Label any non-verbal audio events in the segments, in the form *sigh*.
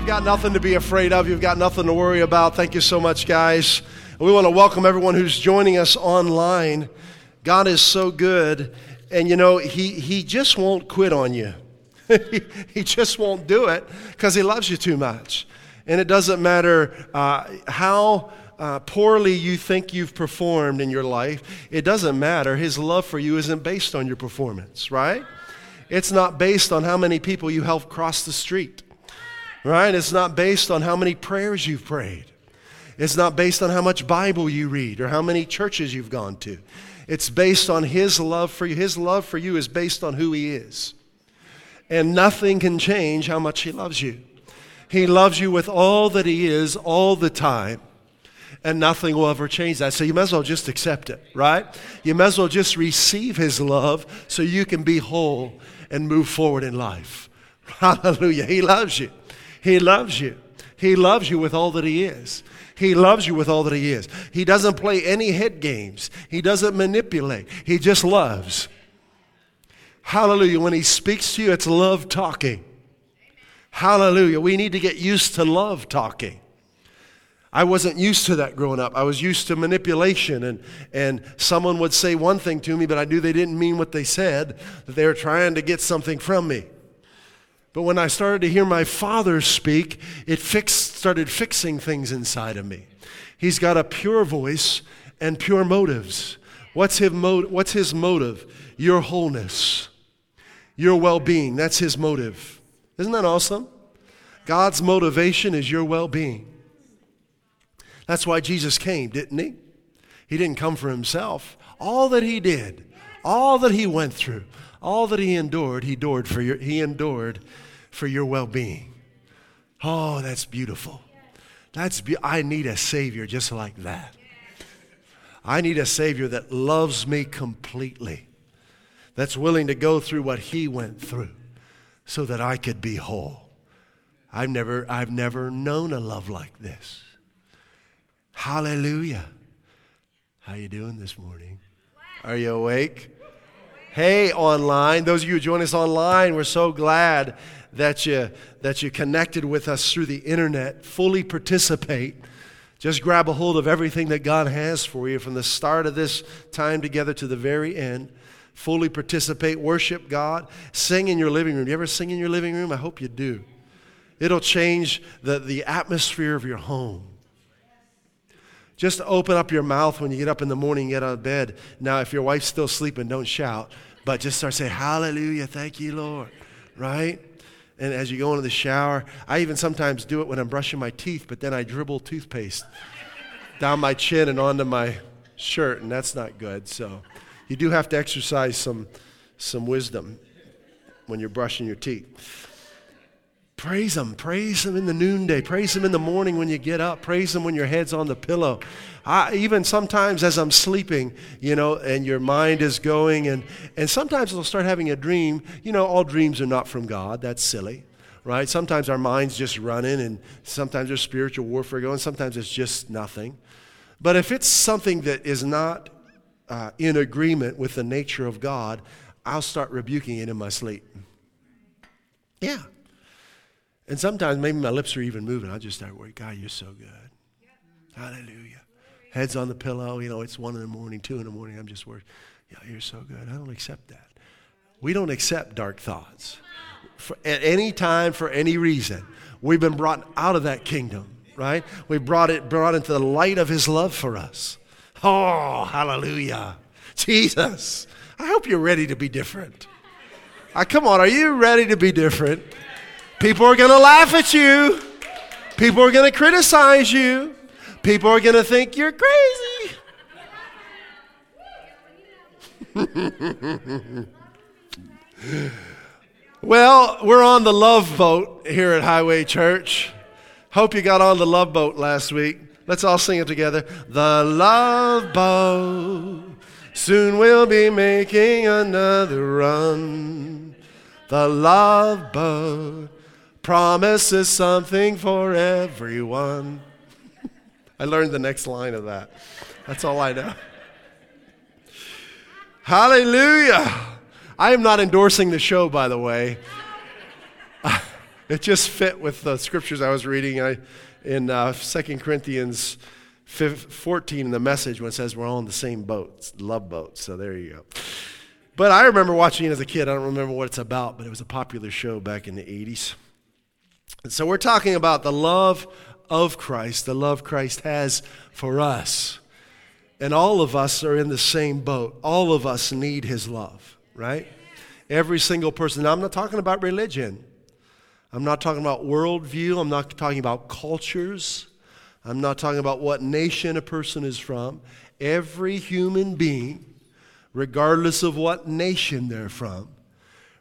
You've got nothing to be afraid of. You've got nothing to worry about. Thank you so much, guys. We want to welcome everyone who's joining us online. God is so good. And you know, He, he just won't quit on you. *laughs* he just won't do it because He loves you too much. And it doesn't matter uh, how uh, poorly you think you've performed in your life, it doesn't matter. His love for you isn't based on your performance, right? It's not based on how many people you helped cross the street right? It's not based on how many prayers you've prayed. It's not based on how much Bible you read or how many churches you've gone to. It's based on His love for you. His love for you is based on who He is. And nothing can change how much He loves you. He loves you with all that He is all the time. And nothing will ever change that. So you might as well just accept it, right? You might as well just receive His love so you can be whole and move forward in life. *laughs* Hallelujah. He loves you. He loves you. He loves you with all that He is. He loves you with all that He is. He doesn't play any head games, He doesn't manipulate. He just loves. Hallelujah. When He speaks to you, it's love talking. Hallelujah. We need to get used to love talking. I wasn't used to that growing up. I was used to manipulation, and, and someone would say one thing to me, but I knew they didn't mean what they said, that they were trying to get something from me. But when I started to hear my father speak, it fixed, started fixing things inside of me. He's got a pure voice and pure motives. What's his, mo- what's his motive? Your wholeness, your well being. That's his motive. Isn't that awesome? God's motivation is your well being. That's why Jesus came, didn't he? He didn't come for himself. All that he did, all that he went through, all that he endured, he endured for your, he endured for your well-being. Oh, that's beautiful. That's be- I need a savior just like that. I need a savior that loves me completely. That's willing to go through what he went through so that I could be whole. I've never I've never known a love like this. Hallelujah. How you doing this morning? Are you awake? Hey, online, those of you who join us online, we're so glad that you, that you connected with us through the internet. Fully participate. Just grab a hold of everything that God has for you from the start of this time together to the very end. Fully participate, worship God, sing in your living room. You ever sing in your living room? I hope you do. It'll change the, the atmosphere of your home. Just open up your mouth when you get up in the morning and get out of bed. Now, if your wife's still sleeping, don't shout, but just start saying, Hallelujah, thank you, Lord. Right? And as you go into the shower, I even sometimes do it when I'm brushing my teeth, but then I dribble toothpaste *laughs* down my chin and onto my shirt, and that's not good. So you do have to exercise some, some wisdom when you're brushing your teeth. Praise Him. Praise Him in the noonday. Praise Him in the morning when you get up. Praise Him when your head's on the pillow. I, even sometimes as I'm sleeping, you know, and your mind is going, and, and sometimes I'll start having a dream. You know, all dreams are not from God. That's silly, right? Sometimes our mind's just running, and sometimes there's spiritual warfare going. Sometimes it's just nothing. But if it's something that is not uh, in agreement with the nature of God, I'll start rebuking it in my sleep. Yeah. And sometimes maybe my lips are even moving. I just start worrying, God, you're so good. Hallelujah. Head's on the pillow. You know, it's one in the morning, two in the morning. I'm just worried. Yeah, you're so good. I don't accept that. We don't accept dark thoughts. For, at any time, for any reason. We've been brought out of that kingdom, right? We brought it brought into the light of his love for us. Oh, hallelujah. Jesus. I hope you're ready to be different. Uh, come on, are you ready to be different? People are going to laugh at you. People are going to criticize you. People are going to think you're crazy. *laughs* Well, we're on the love boat here at Highway Church. Hope you got on the love boat last week. Let's all sing it together. The love boat. Soon we'll be making another run. The love boat promises something for everyone. I learned the next line of that. That's all I know. Hallelujah. I am not endorsing the show, by the way. It just fit with the scriptures I was reading I, in uh, 2 Corinthians 14 in the message when it says we're all in the same boat, love boat. So there you go. But I remember watching it as a kid. I don't remember what it's about, but it was a popular show back in the 80s. And so we're talking about the love of Christ, the love Christ has for us. And all of us are in the same boat. All of us need his love, right? Every single person. Now, I'm not talking about religion. I'm not talking about worldview. I'm not talking about cultures. I'm not talking about what nation a person is from. Every human being, regardless of what nation they're from,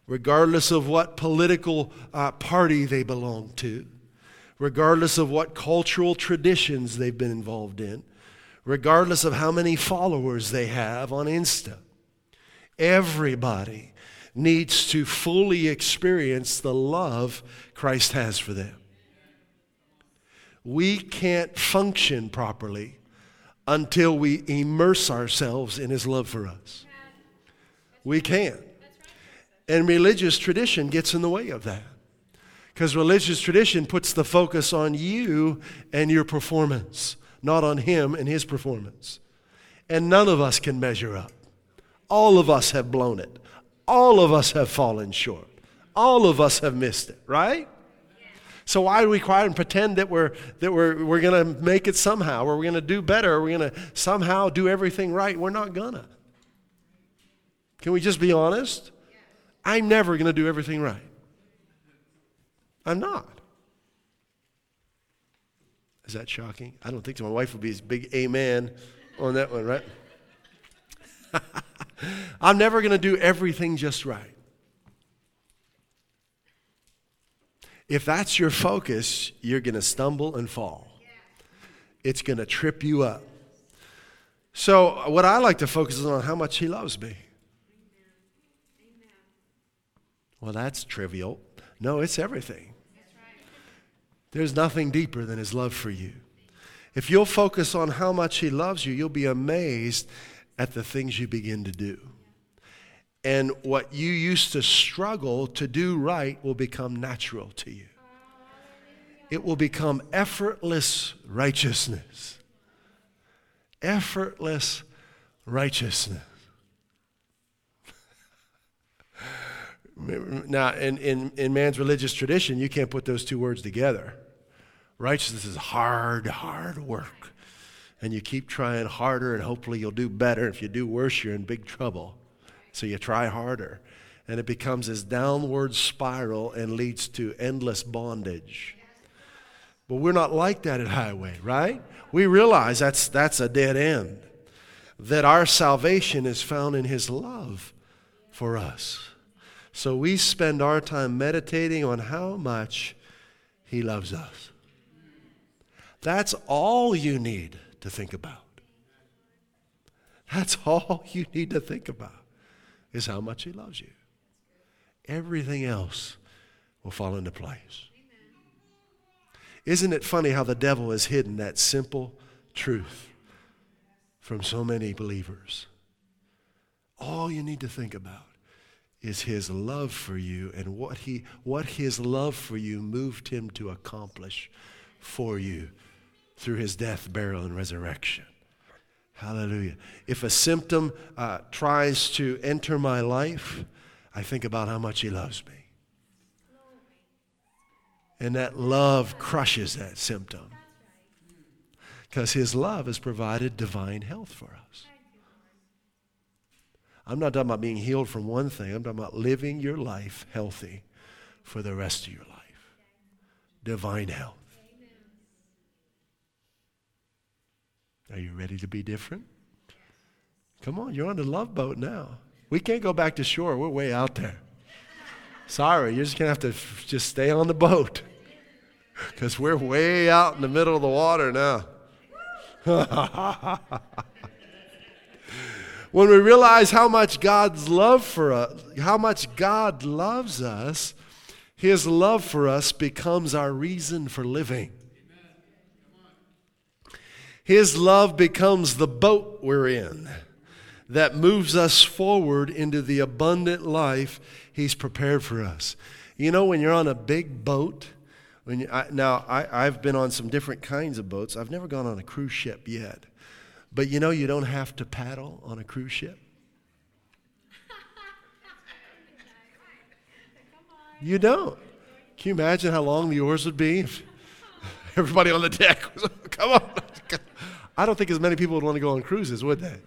regardless of what political uh, party they belong to, regardless of what cultural traditions they've been involved in, regardless of how many followers they have on Insta. Everybody needs to fully experience the love Christ has for them. We can't function properly until we immerse ourselves in His love for us. We can't. And religious tradition gets in the way of that. Because religious tradition puts the focus on you and your performance, not on Him and His performance. And none of us can measure up. All of us have blown it. All of us have fallen short. All of us have missed it, right? So why do we cry and pretend that we're that we're we're gonna make it somehow, or we're gonna do better, or we're gonna somehow do everything right? We're not gonna. Can we just be honest? I'm never gonna do everything right. I'm not. Is that shocking? I don't think. My wife would be as big amen on that one, right? *laughs* I'm never going to do everything just right. If that's your focus, you're going to stumble and fall. It's going to trip you up. So, what I like to focus on how much He loves me. Well, that's trivial. No, it's everything. There's nothing deeper than His love for you. If you'll focus on how much He loves you, you'll be amazed at the things you begin to do. And what you used to struggle to do right will become natural to you. It will become effortless righteousness. Effortless righteousness. Now, in, in, in man's religious tradition, you can't put those two words together. Righteousness is hard, hard work and you keep trying harder, and hopefully you'll do better. If you do worse, you're in big trouble. So you try harder. And it becomes this downward spiral and leads to endless bondage. But we're not like that at Highway, right? We realize that's, that's a dead end. That our salvation is found in His love for us. So we spend our time meditating on how much He loves us. That's all you need to think about. That's all *laughs* you need to think about is how much he loves you. Everything else will fall into place. Isn't it funny how the devil has hidden that simple truth from so many believers? All you need to think about is his love for you and what, he, what his love for you moved him to accomplish for you through his death, burial, and resurrection. Hallelujah. If a symptom uh, tries to enter my life, I think about how much he loves me. And that love crushes that symptom. Because his love has provided divine health for us. I'm not talking about being healed from one thing, I'm talking about living your life healthy for the rest of your life. Divine health. Are you ready to be different? Come on, you're on the love boat now. We can't go back to shore. We're way out there. Sorry, you're just going to have to just stay on the boat *laughs* because we're way out in the middle of the water now. *laughs* when we realize how much God's love for us, how much God loves us, his love for us becomes our reason for living. His love becomes the boat we're in that moves us forward into the abundant life He's prepared for us. You know, when you're on a big boat, when you, I, now I, I've been on some different kinds of boats. I've never gone on a cruise ship yet. But you know, you don't have to paddle on a cruise ship. You don't. Can you imagine how long the oars would be *laughs* everybody on the deck was, *laughs* come on. I don't think as many people would want to go on cruises, would they?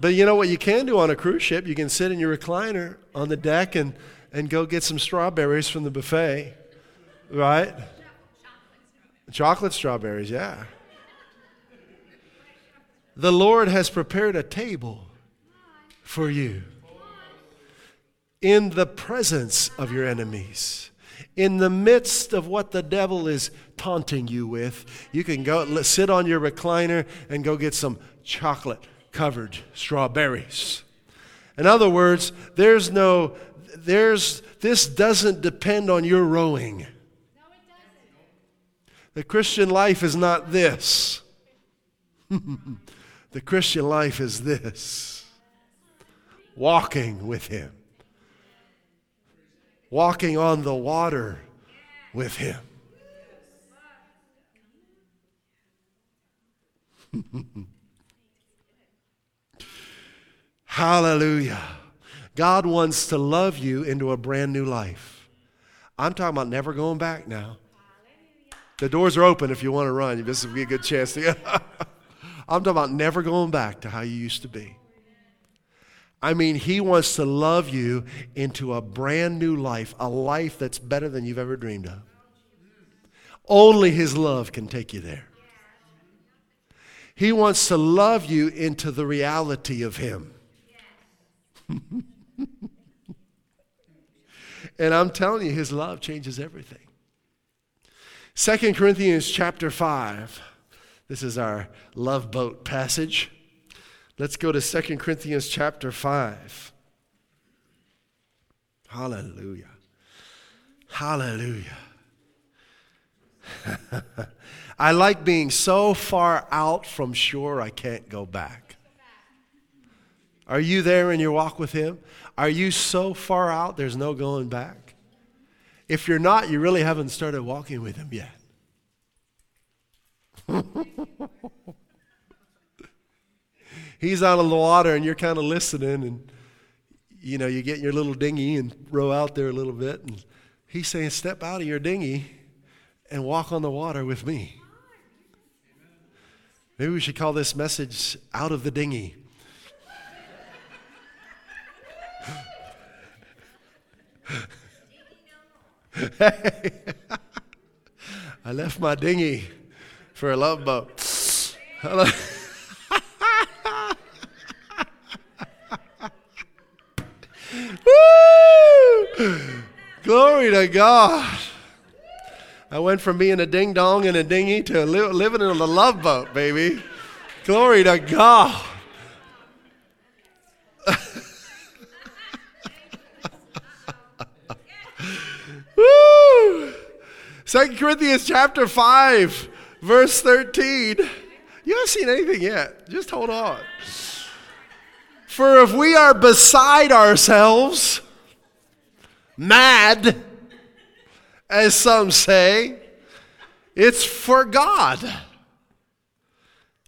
But you know what you can do on a cruise ship? You can sit in your recliner on the deck and, and go get some strawberries from the buffet, right? Chocolate strawberries, yeah. The Lord has prepared a table for you in the presence of your enemies. In the midst of what the devil is taunting you with, you can go sit on your recliner and go get some chocolate covered strawberries. In other words, there's no, there's, this doesn't depend on your rowing. The Christian life is not this. *laughs* the Christian life is this walking with Him walking on the water with him. *laughs* Hallelujah. God wants to love you into a brand new life. I'm talking about never going back now. The doors are open if you want to run. This would be a good chance to get. *laughs* I'm talking about never going back to how you used to be. I mean, He wants to love you into a brand new life, a life that's better than you've ever dreamed of. Only His love can take you there. He wants to love you into the reality of Him. *laughs* and I'm telling you, His love changes everything. Second Corinthians chapter 5. This is our love boat passage. Let's go to 2 Corinthians chapter 5. Hallelujah. Hallelujah. *laughs* I like being so far out from shore I can't go back. Are you there in your walk with Him? Are you so far out there's no going back? If you're not, you really haven't started walking with Him yet. He's out on the water and you're kind of listening and you know you get your little dinghy and row out there a little bit and he's saying step out of your dinghy and walk on the water with me. Maybe we should call this message out of the dinghy. *laughs* Hey, *laughs* I left my dinghy for a love boat. Hello. *laughs* Woo! Glory to God. I went from being a ding dong in a dinghy to li- living in a love boat, baby. Glory to God. *laughs* Woo! Second Corinthians chapter 5, verse 13. You haven't seen anything yet. Just hold on. For if we are beside ourselves, mad, as some say, it's for God.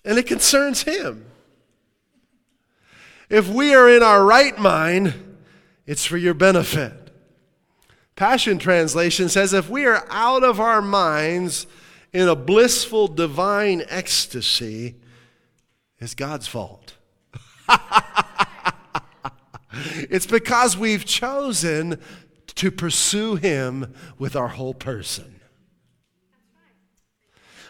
And it concerns Him. If we are in our right mind, it's for your benefit. Passion Translation says, if we are out of our minds in a blissful divine ecstasy, it's God's fault. *laughs* it's because we've chosen to pursue Him with our whole person.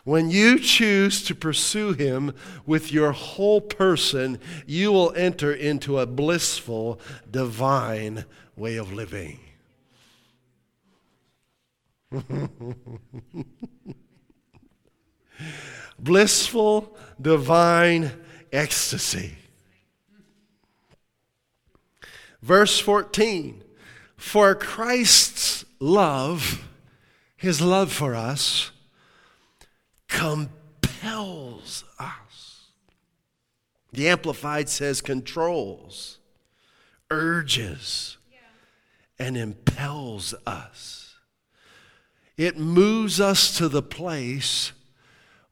When you choose to pursue Him with your whole person, you will enter into a blissful, divine way of living. *laughs* Blissful, divine ecstasy. Verse 14 For Christ's love, his love for us, compels us. The Amplified says controls, urges, and impels us. It moves us to the place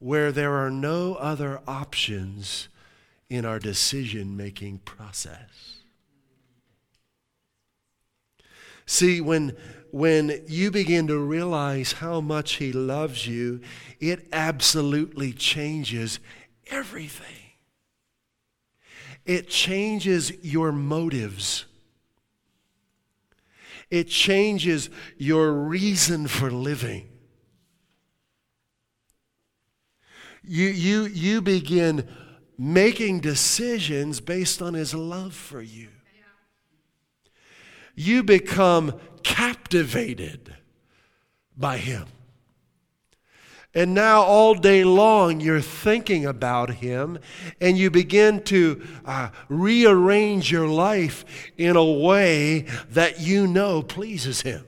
where there are no other options in our decision making process. See, when, when you begin to realize how much He loves you, it absolutely changes everything. It changes your motives. It changes your reason for living. You, you, you begin making decisions based on his love for you. You become captivated by him. And now, all day long, you're thinking about Him, and you begin to uh, rearrange your life in a way that you know pleases Him.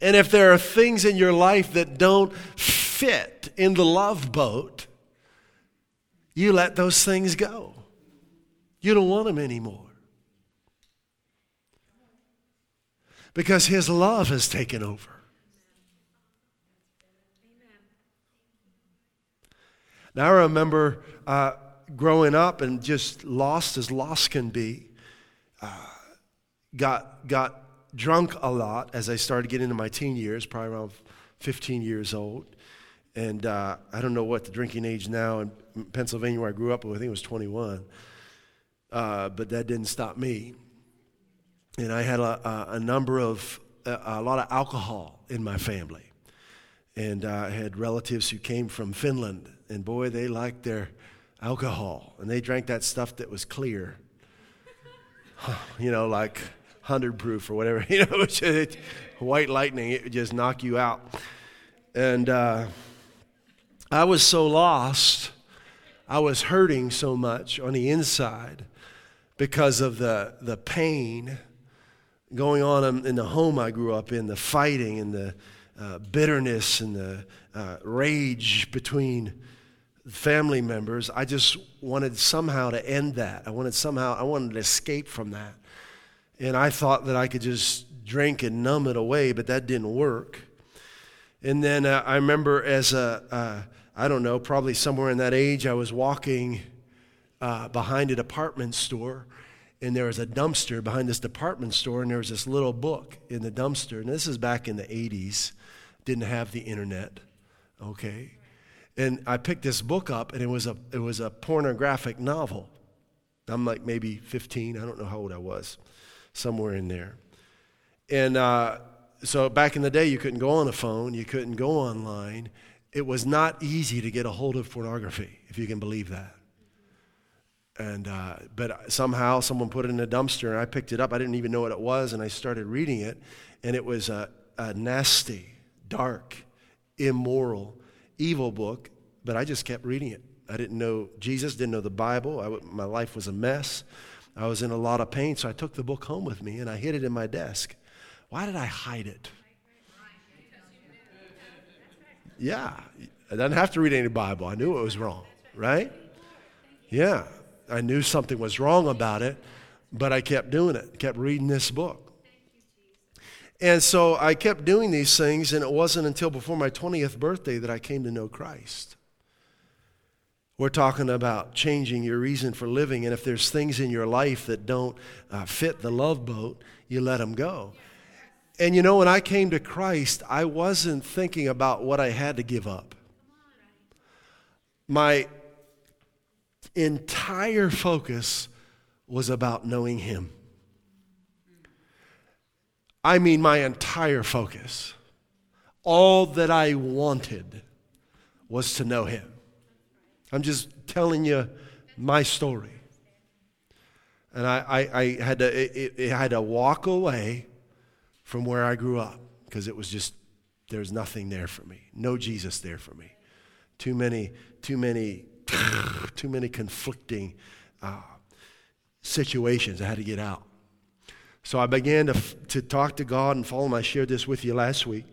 And if there are things in your life that don't fit in the love boat, you let those things go. You don't want them anymore. Because His love has taken over. Now, I remember uh, growing up and just lost as lost can be. Uh, got, got drunk a lot as I started getting into my teen years, probably around 15 years old. And uh, I don't know what the drinking age now in Pennsylvania, where I grew up, I think it was 21. Uh, but that didn't stop me. And I had a, a, number of, a, a, lot of alcohol in my family. And I had relatives who came from Finland and boy, they liked their alcohol. And they drank that stuff that was clear. *sighs* you know, like 100 proof or whatever. *laughs* You know, *laughs* white lightning, it would just knock you out. And uh, I was so lost. I was hurting so much on the inside because of the, the pain going on in the home I grew up in, the fighting and the uh, bitterness and the uh, rage between family members. I just wanted somehow to end that. I wanted somehow, I wanted to escape from that. And I thought that I could just drink and numb it away, but that didn't work. And then uh, I remember as a, I don't know, probably somewhere in that age, I was walking uh, behind a department store, and there was a dumpster behind this department store, and there was this little book in the dumpster. And this is back in the 80s, didn't have the internet, okay? And I picked this book up, and it was a, it was a pornographic novel. I'm like maybe 15, I don't know how old I was, somewhere in there. And uh, so back in the day, you couldn't go on a phone, you couldn't go online. It was not easy to get a hold of pornography, if you can believe that. And uh, but somehow someone put it in a dumpster, and I picked it up. I didn't even know what it was, and I started reading it, and it was a, a nasty, dark, immoral evil book, but I just kept reading it. I didn't know Jesus, didn't know the Bible. I, my life was a mess. I was in a lot of pain, so I took the book home with me and I hid it in my desk. Why did I hide it? Yeah, I didn't have to read any Bible. I knew it was wrong, right? Yeah, I knew something was wrong about it, but I kept doing it, kept reading this book. And so I kept doing these things, and it wasn't until before my 20th birthday that I came to know Christ. We're talking about changing your reason for living, and if there's things in your life that don't uh, fit the love boat, you let them go. And you know, when I came to Christ, I wasn't thinking about what I had to give up. My entire focus was about knowing Him. I mean, my entire focus. All that I wanted was to know Him. I'm just telling you my story. And I, I, I had to, it, it, had to walk away from where I grew up because it was just, there was nothing there for me. No Jesus there for me. Too many, too many, *laughs* too many conflicting uh, situations I had to get out. So I began to, to talk to God and follow him. I shared this with you last week.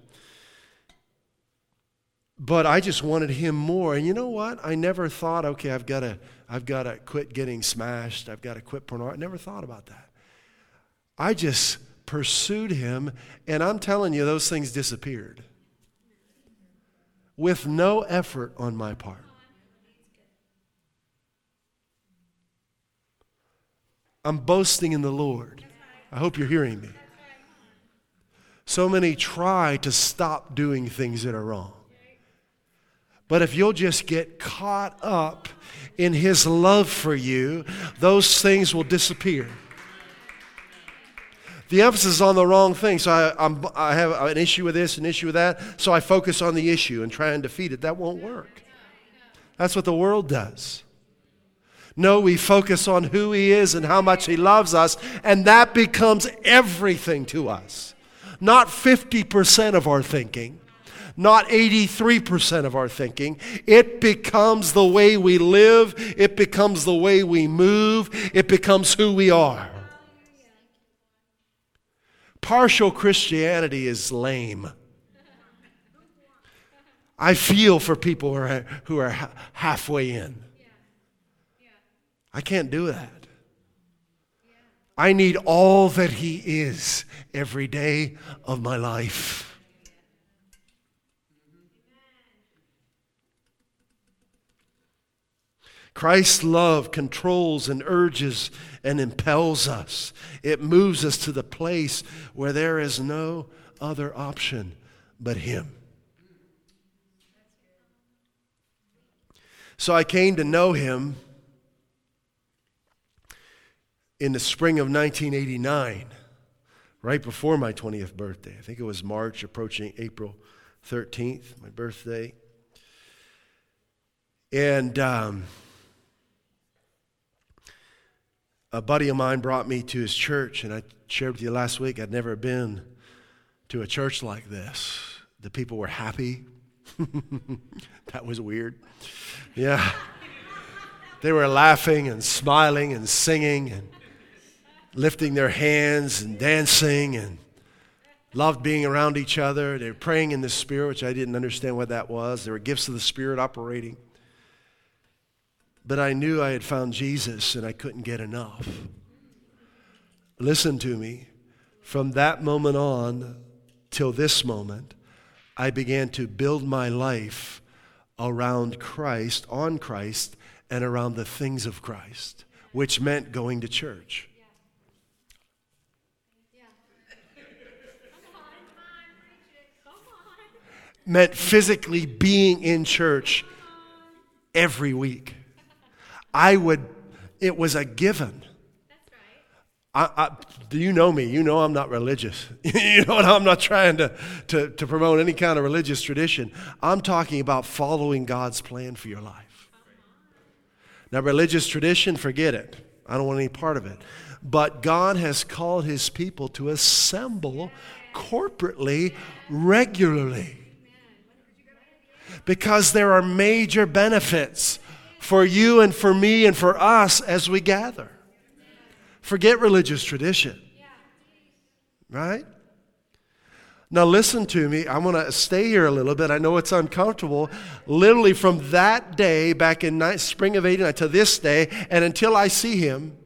But I just wanted him more. And you know what? I never thought, okay, I've got to, I've got to quit getting smashed. I've got to quit pornography. I never thought about that. I just pursued him, and I'm telling you, those things disappeared with no effort on my part. I'm boasting in the Lord. I hope you're hearing me. So many try to stop doing things that are wrong. But if you'll just get caught up in His love for you, those things will disappear. The emphasis is on the wrong thing. So I, I'm, i have an issue with this, an issue with that. So I focus on the issue and try and defeat it. That won't work. That's what the world does. No, we focus on who He is and how much He loves us, and that becomes everything to us. Not 50% of our thinking, not 83% of our thinking. It becomes the way we live, it becomes the way we move, it becomes who we are. Partial Christianity is lame. I feel for people who are, who are halfway in. I can't do that. I need all that He is every day of my life. Christ's love controls and urges and impels us. It moves us to the place where there is no other option but Him. So I came to know Him in the spring of 1989, right before my 20th birthday. I think it was March, approaching April 13th, my birthday. And um, a buddy of mine brought me to his church, and I shared with you last week I'd never been to a church like this. The people were happy. *laughs* that was weird. Yeah. They were laughing and smiling and singing and lifting their hands and dancing and loved being around each other. They were praying in the Spirit, which I didn't understand what that was. There were gifts of the Spirit operating. But I knew I had found Jesus and I couldn't get enough. Listen to me. From that moment on till this moment, I began to build my life around Christ, on Christ, and around the things of Christ, which meant going to church. meant physically being in church every week. I would, it was a given. I, I, do you know me? You know I'm not religious. *laughs* you know I'm not trying to, to, to promote any kind of religious tradition. I'm talking about following God's plan for your life. Now, religious tradition, forget it. I don't want any part of it. But God has called his people to assemble corporately, regularly because there are major benefits for you and for me and for us as we gather. Forget religious tradition. Right? Now, listen to me. I want to stay here a little bit. I know it's uncomfortable. Literally, from that day, back in spring of 89 to this day, and until I see him,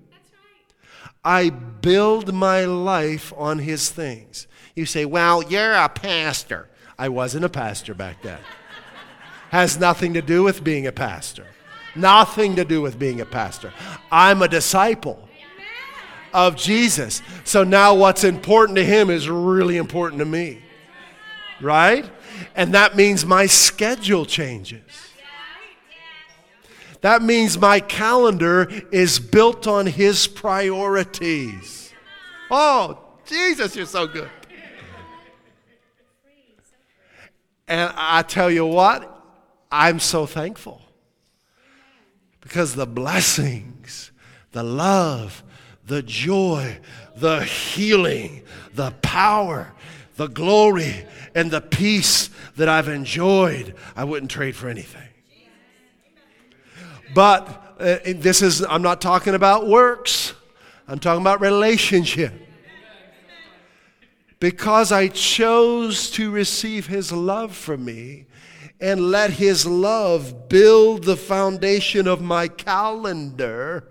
I build my life on his things. You say, Well, you're a pastor. I wasn't a pastor back then has nothing to do with being a pastor. Nothing to do with being a pastor. I'm a disciple of Jesus. So now what's important to him is really important to me. Right? And that means my schedule changes. That means my calendar is built on his priorities. Oh, Jesus, you're so good. And I tell you what, I'm so thankful because the blessings, the love, the joy, the healing, the power, the glory, and the peace that I've enjoyed, I wouldn't trade for anything. But uh, this is, I'm not talking about works, I'm talking about relationship. Because I chose to receive His love for me and let His love build the foundation of my calendar,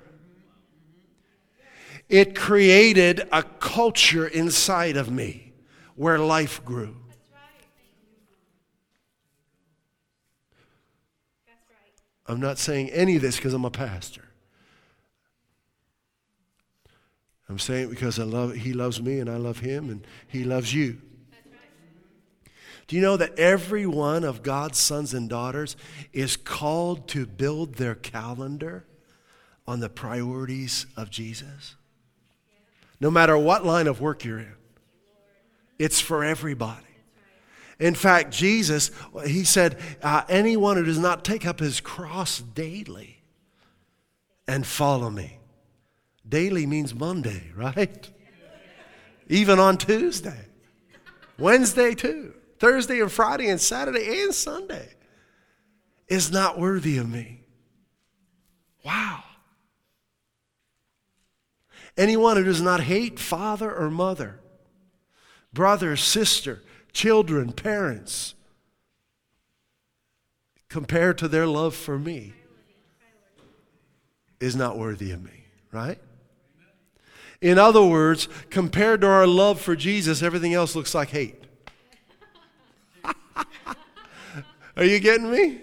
it created a culture inside of me where life grew. I'm not saying any of this because I'm a pastor. I'm saying it because I love he loves me and I love him and he loves you. Do you know that every one of God's sons and daughters is called to build their calendar on the priorities of Jesus? No matter what line of work you're in, it's for everybody. In fact, Jesus, he said, uh, anyone who does not take up his cross daily and follow me. Daily means Monday, *laughs* right? Even on Tuesday, Wednesday too, Thursday and Friday and Saturday and Sunday is not worthy of me. Wow. Anyone who does not hate father or mother, brother, sister, children, parents, compared to their love for me, is not worthy of me, right? In other words, compared to our love for Jesus, everything else looks like hate. *laughs* Are you getting me?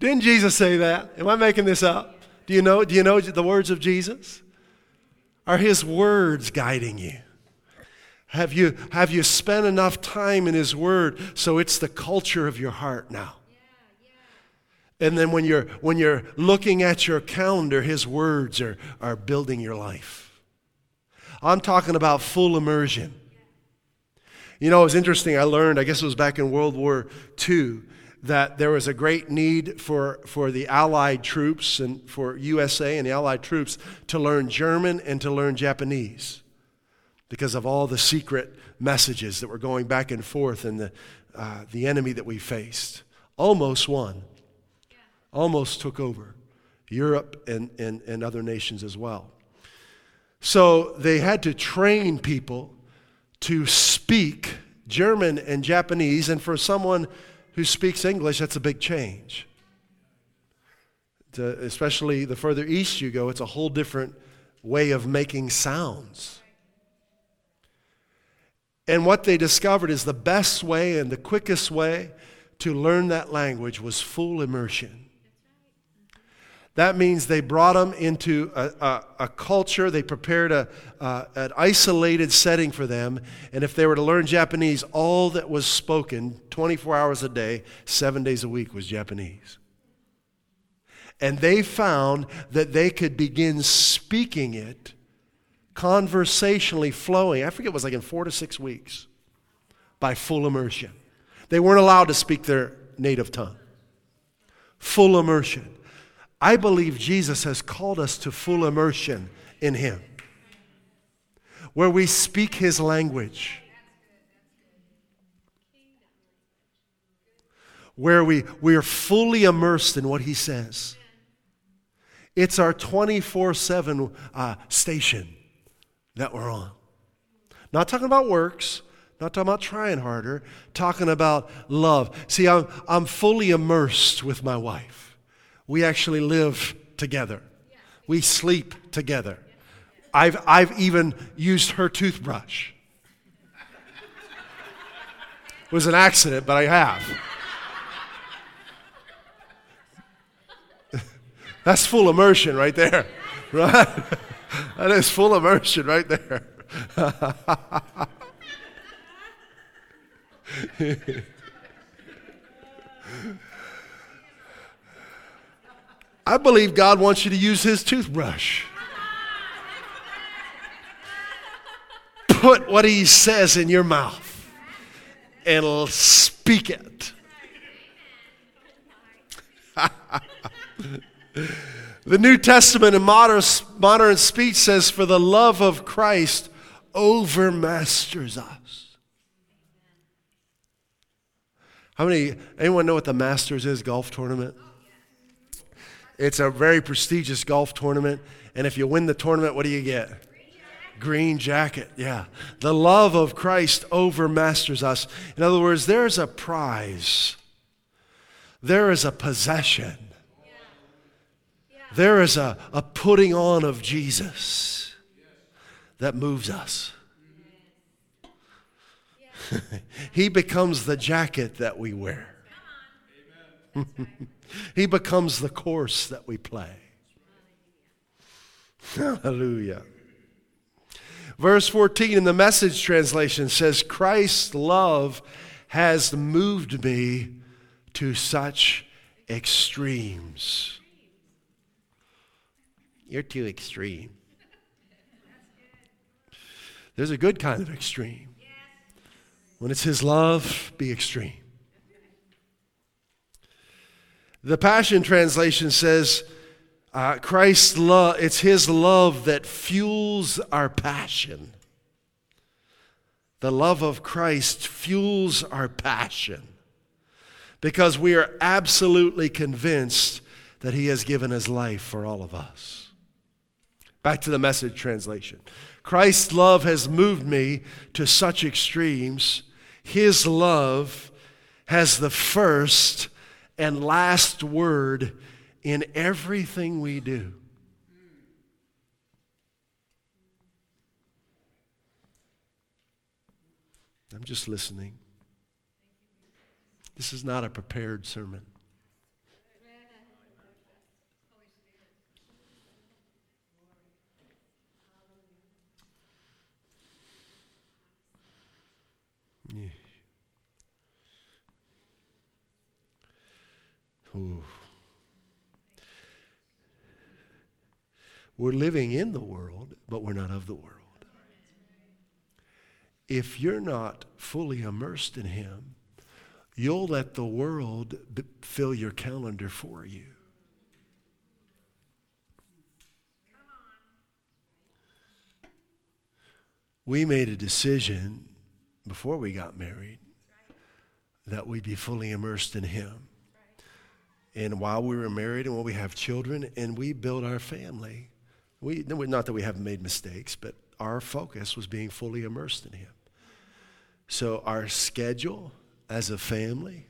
Didn't Jesus say that? Am I making this up? Do you know, do you know the words of Jesus? Are his words guiding you? Have you, have you spent enough time in His Word so it's the culture of your heart now? And then when you're, when you're looking at your calendar, His words are, are building your life. I'm talking about full immersion. You know, it was interesting. I learned, I guess it was back in World War II, that there was a great need for, for the Allied troops and for USA and the Allied troops to learn German and to learn Japanese because of all the secret messages that were going back and forth and the, uh, the enemy that we faced. Almost won, almost took over Europe and, and, and other nations as well. So they had to train people to speak German and Japanese, and for someone who speaks English, that's a big change. To, especially the further east you go, it's a whole different way of making sounds. And what they discovered is the best way and the quickest way to learn that language was full immersion. That means they brought them into a, a, a culture, they prepared a, an isolated setting for them. And if they were to learn Japanese, all that was spoken 24 hours a day, seven days a week was Japanese. And they found that they could begin speaking it conversationally flowing. I forget it was like in four to six weeks by full immersion. They weren't allowed to speak their native tongue. Full immersion. I believe Jesus has called us to full immersion in Him, where we speak His language, where we, we are fully immersed in what He says. It's our 24 uh, 7 station that we're on. Not talking about works, not talking about trying harder, talking about love. See, I'm, I'm fully immersed with my wife. We actually live together, we sleep together. I've, I've even used her toothbrush. It was an accident, but I have. *laughs* That's full immersion right there, *laughs* right? that is full immersion right there. *laughs* I believe God wants you to use his toothbrush. Put what he says in your mouth and speak it. *laughs* The New Testament in modern, modern speech says, For the love of Christ overmasters us. How many, anyone know what the Masters is golf tournament? It's a very prestigious golf tournament. And if you win the tournament, what do you get? Green jacket, yeah. The love of Christ overmasters us. In other words, there's a prize, there is a possession, there is a, a putting on of Jesus that moves us. *laughs* he becomes the jacket that we wear. He becomes the course that we play. Hallelujah. Verse 14 in the message translation says, Christ's love has moved me to such extremes. You're too extreme. There's a good kind of extreme. When it's His love, be extreme. The Passion Translation says, uh, Christ's love, it's His love that fuels our passion. The love of Christ fuels our passion because we are absolutely convinced that He has given His life for all of us. Back to the message translation. Christ's love has moved me to such extremes. His love has the first and last word in everything we do. I'm just listening. This is not a prepared sermon. Ooh. We're living in the world, but we're not of the world. If you're not fully immersed in Him, you'll let the world b- fill your calendar for you. We made a decision before we got married that we'd be fully immersed in Him. And while we were married and while we have children, and we built our family, we, not that we haven't made mistakes, but our focus was being fully immersed in Him. So our schedule as a family,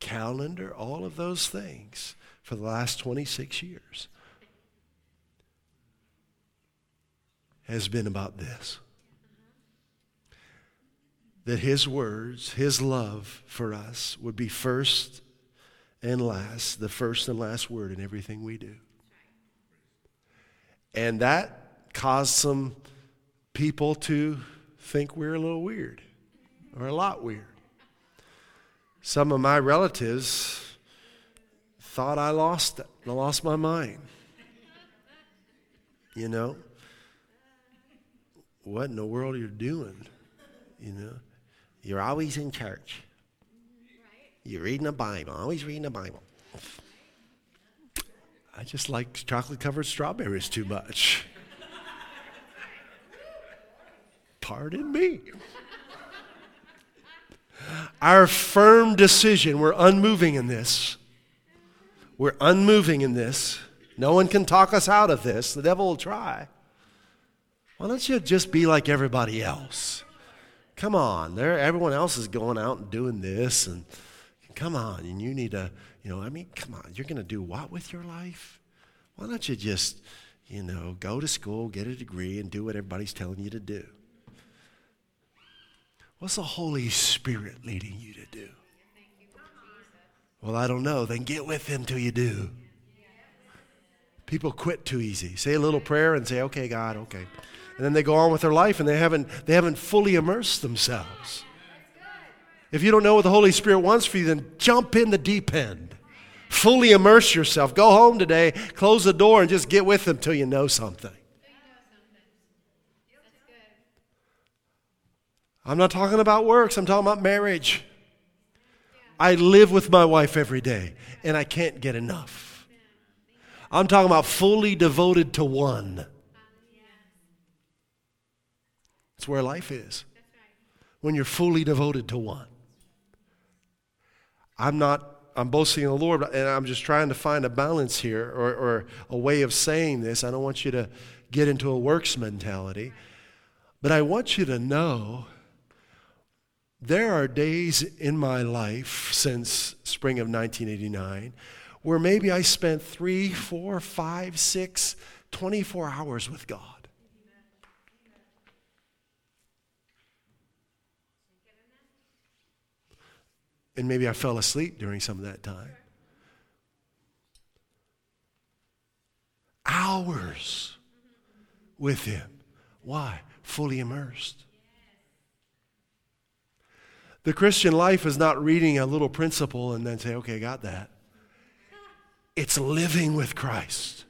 calendar, all of those things for the last 26 years has been about this that His words, His love for us would be first and last, the first and last word in everything we do. And that caused some people to think we're a little weird or a lot weird. Some of my relatives thought I lost. I lost my mind. You know? What in the world are you doing? You know? You're always in church. You're reading the Bible, always reading the Bible. I just like chocolate covered strawberries too much. Pardon me. Our firm decision, we're unmoving in this. We're unmoving in this. No one can talk us out of this. The devil will try. Why don't you just be like everybody else? Come on, there everyone else is going out and doing this and come on, and you need to you know, I mean, come on, you're going to do what with your life? Why don't you just, you know, go to school, get a degree, and do what everybody's telling you to do? What's the Holy Spirit leading you to do? Well, I don't know. Then get with Him till you do. People quit too easy. Say a little prayer and say, okay, God, okay. And then they go on with their life and they haven't, they haven't fully immersed themselves. If you don't know what the Holy Spirit wants for you, then jump in the deep end. Fully immerse yourself. Go home today, close the door, and just get with Him till you know something. I'm not talking about works, I'm talking about marriage. I live with my wife every day, and I can't get enough. I'm talking about fully devoted to one. That's where life is. When you're fully devoted to one. I'm not, I'm boasting in the Lord, and I'm just trying to find a balance here or, or a way of saying this. I don't want you to get into a works mentality, but I want you to know there are days in my life since spring of 1989 where maybe I spent three, four, five, six, 24 hours with God. And maybe I fell asleep during some of that time. Hours with Him. Why? Fully immersed. The Christian life is not reading a little principle and then say, okay, got that. It's living with Christ,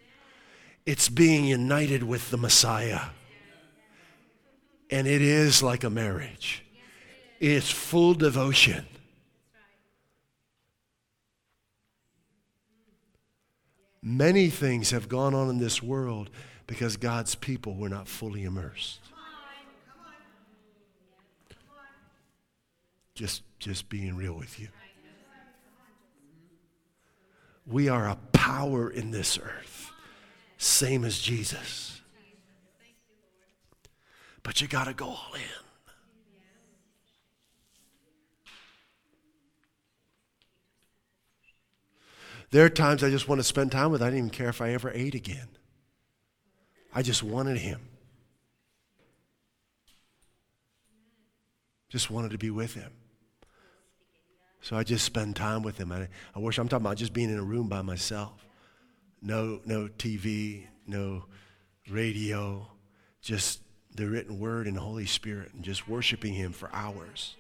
it's being united with the Messiah. And it is like a marriage, it's full devotion. Many things have gone on in this world because God's people were not fully immersed. Just, just being real with you. We are a power in this earth, same as Jesus. But you got to go all in. There are times I just want to spend time with. I didn't even care if I ever ate again. I just wanted him. Just wanted to be with him. So I just spend time with him. I, I wish I'm talking about just being in a room by myself. No, no TV, no radio, just the written word and the Holy Spirit and just worshiping him for hours.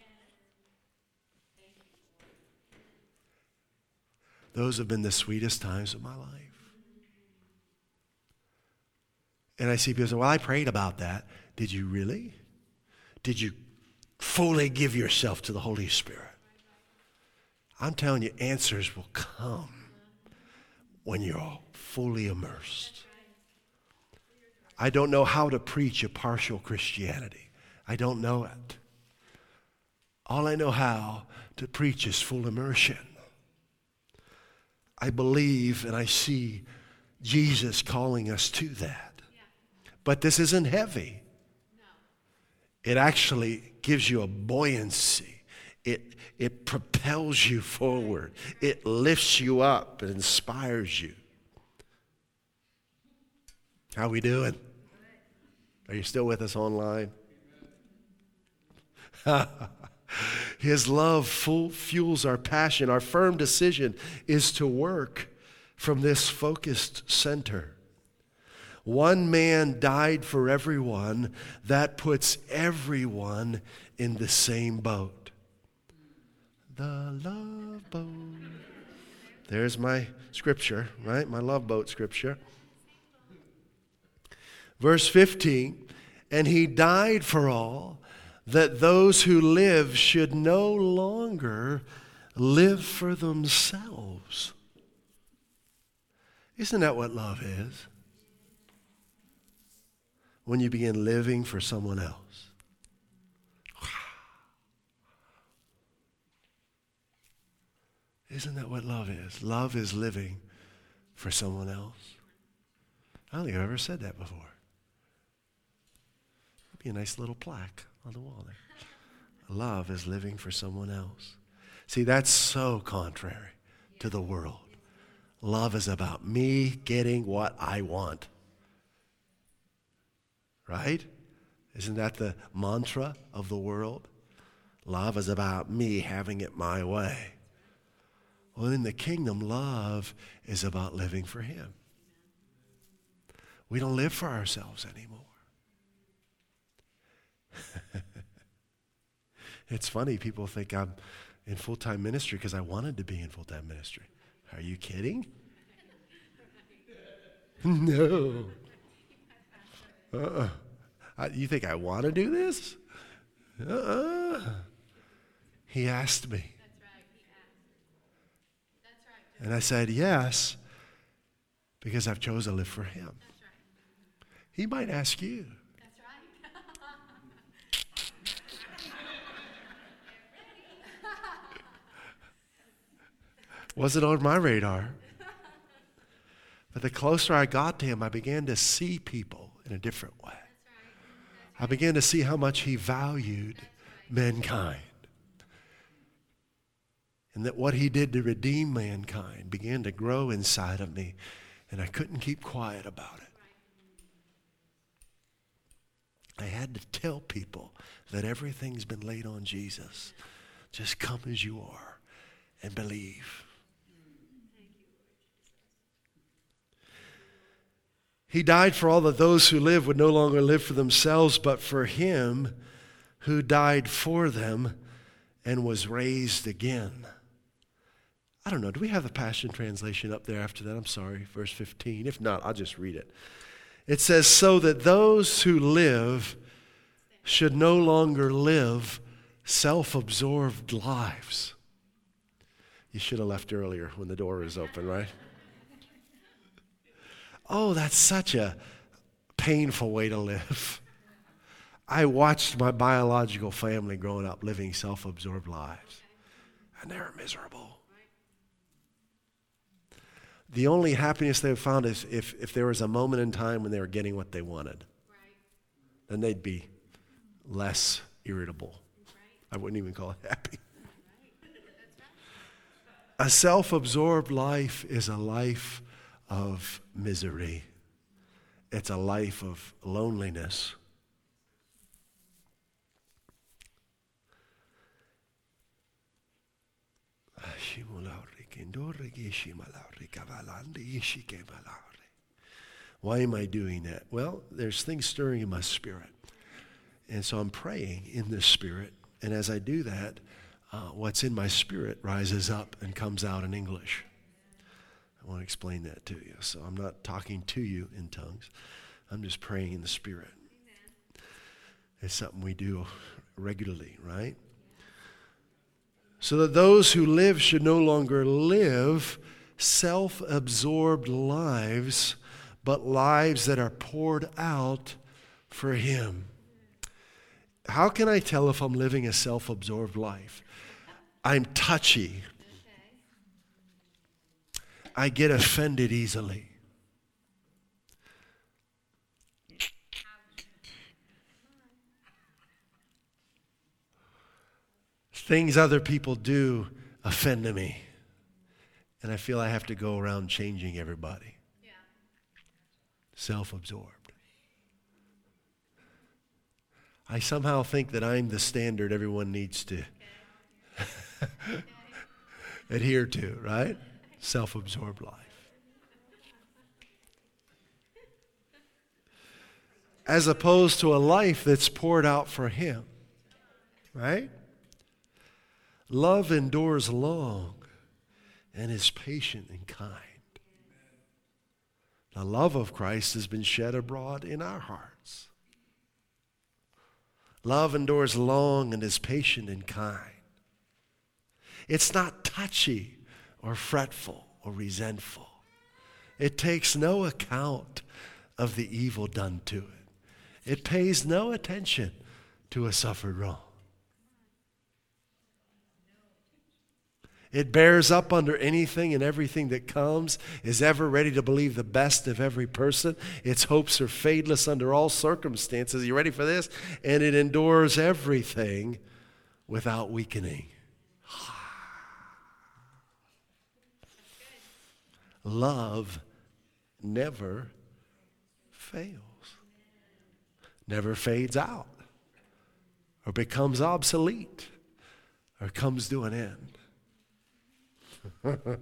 Those have been the sweetest times of my life. And I see people say, Well, I prayed about that. Did you really? Did you fully give yourself to the Holy Spirit? I'm telling you, answers will come when you're fully immersed. I don't know how to preach a partial Christianity. I don't know it. All I know how to preach is full immersion. I believe and I see Jesus calling us to that. But this isn't heavy. It actually gives you a buoyancy. It, it propels you forward. It lifts you up. It inspires you. How we doing? Are you still with us online? *laughs* His love full, fuels our passion. Our firm decision is to work from this focused center. One man died for everyone. That puts everyone in the same boat. The love boat. There's my scripture, right? My love boat scripture. Verse 15 And he died for all that those who live should no longer live for themselves. Isn't that what love is? When you begin living for someone else. Isn't that what love is? Love is living for someone else. I don't think I've ever said that before. It'd be a nice little plaque on the wall there. Love is living for someone else. See, that's so contrary to the world. Love is about me getting what I want. Right? Isn't that the mantra of the world? Love is about me having it my way. Well, in the kingdom, love is about living for Him. We don't live for ourselves anymore. *laughs* it's funny, people think I'm in full time ministry because I wanted to be in full time ministry. Are you kidding? *laughs* no. Uh-uh. You think I want to do this? Uh-uh. He asked me. And I said, yes. because I've chosen to live for Him. He might ask you. Wasn't on my radar. But the closer I got to Him, I began to see people in a different way. I began to see how much He valued mankind. And that what He did to redeem mankind began to grow inside of me, and I couldn't keep quiet about it. I had to tell people that everything's been laid on Jesus. Just come as you are and believe. He died for all that those who live would no longer live for themselves, but for him who died for them and was raised again. I don't know. Do we have the Passion Translation up there after that? I'm sorry, verse 15. If not, I'll just read it. It says, So that those who live should no longer live self absorbed lives. You should have left earlier when the door was open, right? Oh, that's such a painful way to live. *laughs* I watched my biological family growing up living self absorbed lives, and they were miserable. The only happiness they found is if, if there was a moment in time when they were getting what they wanted. Then they'd be less irritable. I wouldn't even call it happy. *laughs* A self absorbed life is a life of misery, it's a life of loneliness. Why am I doing that? Well, there's things stirring in my spirit. And so I'm praying in the spirit. And as I do that, uh, what's in my spirit rises up and comes out in English. I want to explain that to you. So I'm not talking to you in tongues, I'm just praying in the spirit. It's something we do regularly, right? So that those who live should no longer live self absorbed lives, but lives that are poured out for Him. How can I tell if I'm living a self absorbed life? I'm touchy. I get offended easily. Things other people do offend me. And I feel I have to go around changing everybody. Yeah. Self absorbed. I somehow think that I'm the standard everyone needs to *laughs* adhere to, right? Self absorbed life. As opposed to a life that's poured out for Him, right? Love endures long and is patient and kind. The love of Christ has been shed abroad in our hearts. Love endures long and is patient and kind. It's not touchy or fretful or resentful. It takes no account of the evil done to it. It pays no attention to a suffered wrong. It bears up under anything and everything that comes, is ever ready to believe the best of every person. Its hopes are fadeless under all circumstances. Are you ready for this? And it endures everything without weakening. Love never fails, never fades out, or becomes obsolete, or comes to an end. *laughs*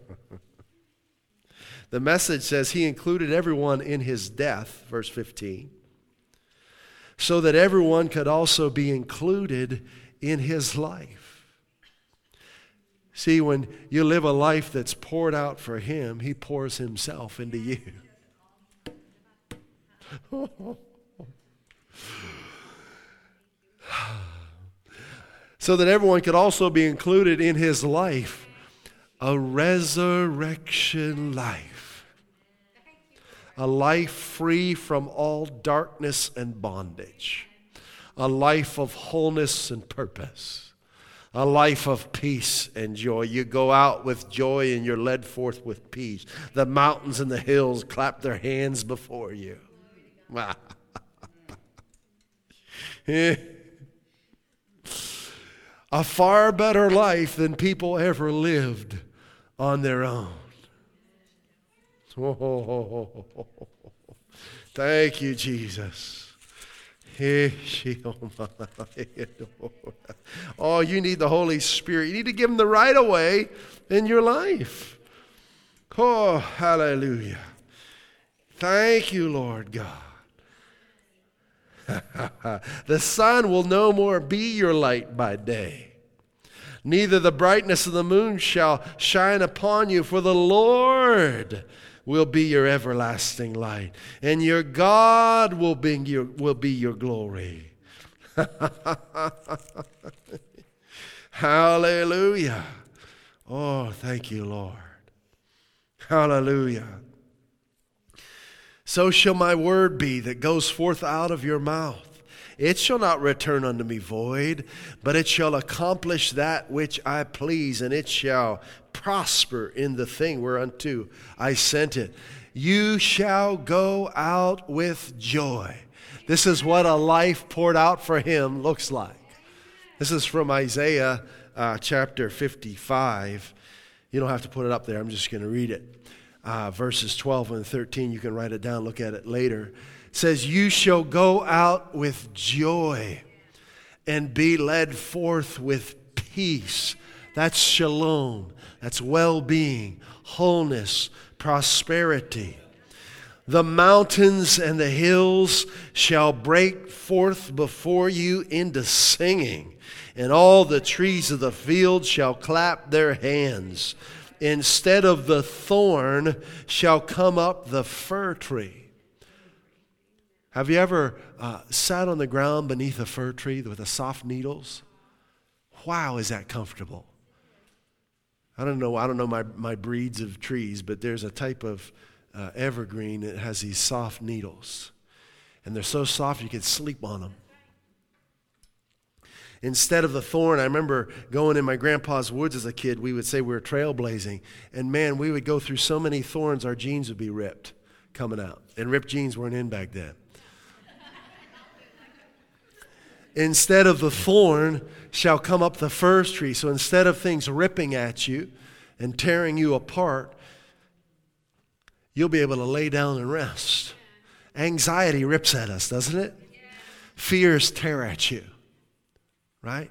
the message says he included everyone in his death, verse 15, so that everyone could also be included in his life. See, when you live a life that's poured out for him, he pours himself into you. *laughs* so that everyone could also be included in his life a resurrection life. a life free from all darkness and bondage, a life of wholeness and purpose, a life of peace and joy. You go out with joy and you're led forth with peace. The mountains and the hills clap their hands before you. *laughs* a far better life than people ever lived on their own. *laughs* thank you, Jesus. *laughs* Oh, you need the Holy Spirit. You need to give him the right of way in your life. Oh, hallelujah. Thank you, Lord God. *laughs* the sun will no more be your light by day, neither the brightness of the moon shall shine upon you, for the Lord will be your everlasting light, and your God will be your, will be your glory. *laughs* Hallelujah. Oh, thank you, Lord. Hallelujah. So shall my word be that goes forth out of your mouth. It shall not return unto me void, but it shall accomplish that which I please, and it shall prosper in the thing whereunto I sent it. You shall go out with joy. This is what a life poured out for him looks like. This is from Isaiah uh, chapter 55. You don't have to put it up there, I'm just going to read it uh, verses 12 and 13. You can write it down, look at it later. Says, You shall go out with joy and be led forth with peace. That's shalom, that's well being, wholeness, prosperity. The mountains and the hills shall break forth before you into singing, and all the trees of the field shall clap their hands instead of the thorn shall come up the fir tree. Have you ever uh, sat on the ground beneath a fir tree with the soft needles? Wow, is that comfortable? I don't know. I don't know my, my breeds of trees, but there's a type of uh, evergreen that has these soft needles, and they're so soft you can sleep on them instead of the thorn. I remember going in my grandpa's woods as a kid, we would say we were trailblazing. And man, we would go through so many thorns, our jeans would be ripped coming out. And ripped jeans weren't in back then. Instead of the thorn shall come up the fir tree. So instead of things ripping at you and tearing you apart, you'll be able to lay down and rest. Anxiety rips at us, doesn't it? Fears tear at you right?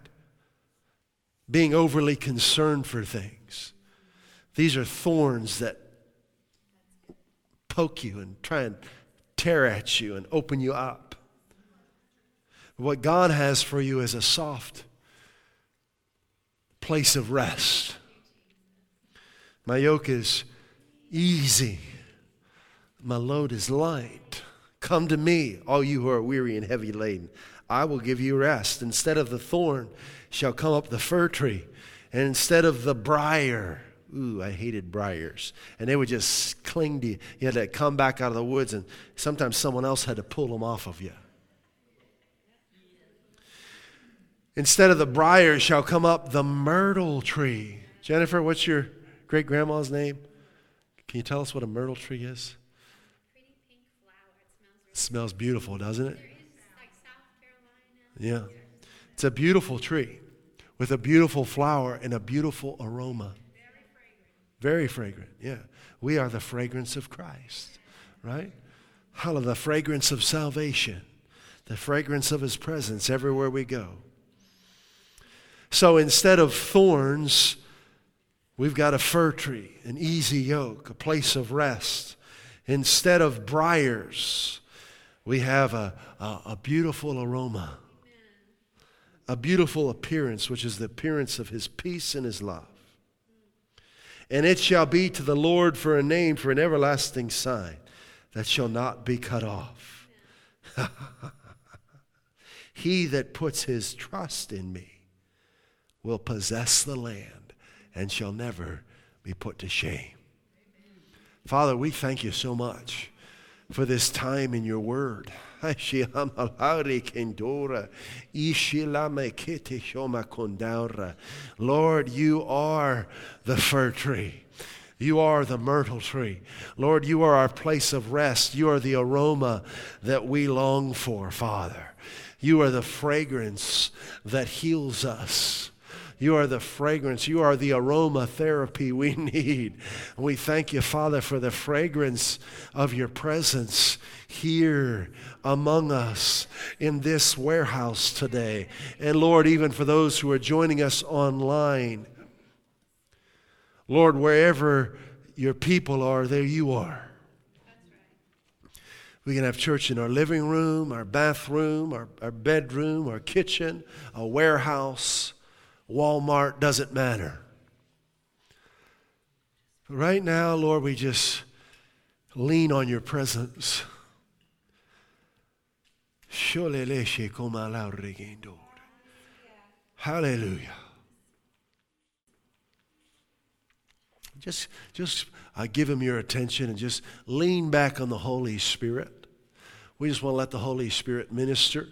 Being overly concerned for things. These are thorns that poke you and try and tear at you and open you up. What God has for you is a soft place of rest. My yoke is easy, my load is light. Come to me, all you who are weary and heavy laden. I will give you rest. Instead of the thorn shall come up the fir tree, and instead of the briar, ooh, I hated briars. And they would just cling to you. You had to come back out of the woods, and sometimes someone else had to pull them off of you. Instead of the briar shall come up the myrtle tree. Jennifer, what's your great grandma's name? Can you tell us what a myrtle tree is? It smells beautiful, doesn't it? Yeah. It's a beautiful tree with a beautiful flower and a beautiful aroma. Very fragrant. yeah. We are the fragrance of Christ, right? Hallelujah, the fragrance of salvation, the fragrance of his presence everywhere we go. So instead of thorns, we've got a fir tree, an easy yoke, a place of rest. Instead of briars, we have a, a, a beautiful aroma a beautiful appearance, which is the appearance of his peace and his love. And it shall be to the Lord for a name, for an everlasting sign that shall not be cut off. *laughs* he that puts his trust in me will possess the land and shall never be put to shame. Father, we thank you so much for this time in your word. *laughs* Lord, you are the fir tree. You are the myrtle tree. Lord, you are our place of rest. You are the aroma that we long for, Father. You are the fragrance that heals us. You are the fragrance. You are the aroma therapy we *laughs* need. We thank you, Father, for the fragrance of your presence here among us in this warehouse today. And Lord, even for those who are joining us online, Lord, wherever your people are, there you are. We can have church in our living room, our bathroom, our, our bedroom, our kitchen, a warehouse, Walmart, doesn't matter. Right now, Lord, we just lean on your presence. Hallelujah. Just, just uh, give him your attention and just lean back on the Holy Spirit. We just want to let the Holy Spirit minister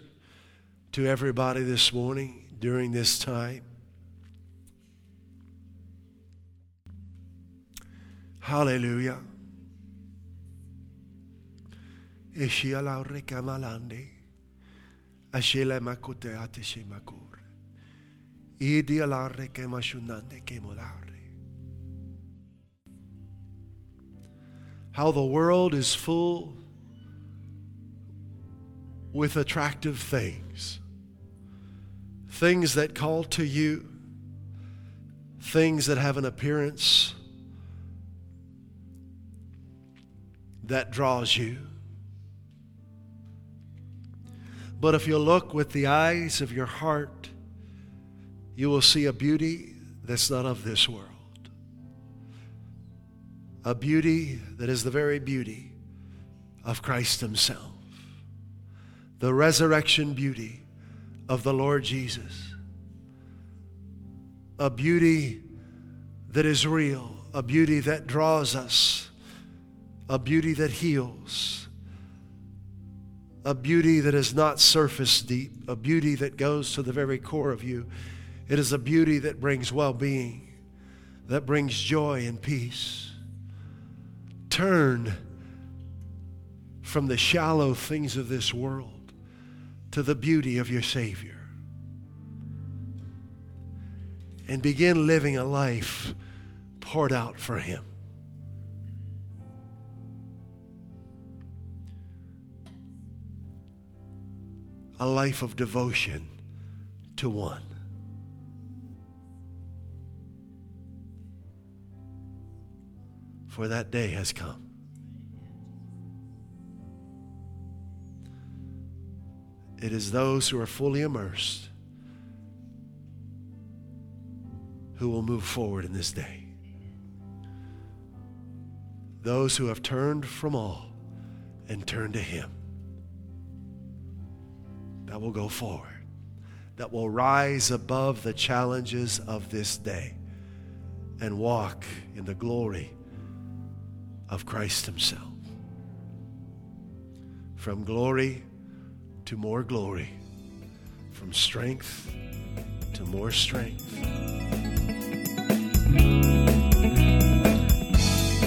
to everybody this morning during this time. Hallelujah. Ishia rekamalande. Ashela makute ateshe. Idi alare kemashunande kemolare. how the world is full with attractive things, things that call to you, things that have an appearance that draws you. But if you look with the eyes of your heart, you will see a beauty that's not of this world. A beauty that is the very beauty of Christ Himself, the resurrection beauty of the Lord Jesus, a beauty that is real, a beauty that draws us, a beauty that heals, a beauty that is not surface deep, a beauty that goes to the very core of you. It is a beauty that brings well being, that brings joy and peace turn from the shallow things of this world to the beauty of your Savior and begin living a life poured out for Him. A life of devotion to one. for that day has come. It is those who are fully immersed who will move forward in this day. Those who have turned from all and turned to Him that will go forward, that will rise above the challenges of this day and walk in the glory of Christ Himself. From glory to more glory, from strength to more strength.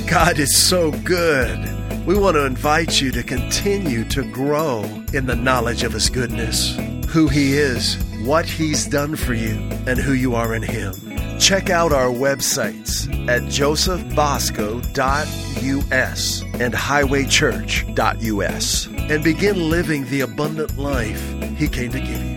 God is so good. We want to invite you to continue to grow in the knowledge of His goodness, who He is, what He's done for you, and who you are in Him. Check out our websites at josephbosco.us and highwaychurch.us and begin living the abundant life He came to give you.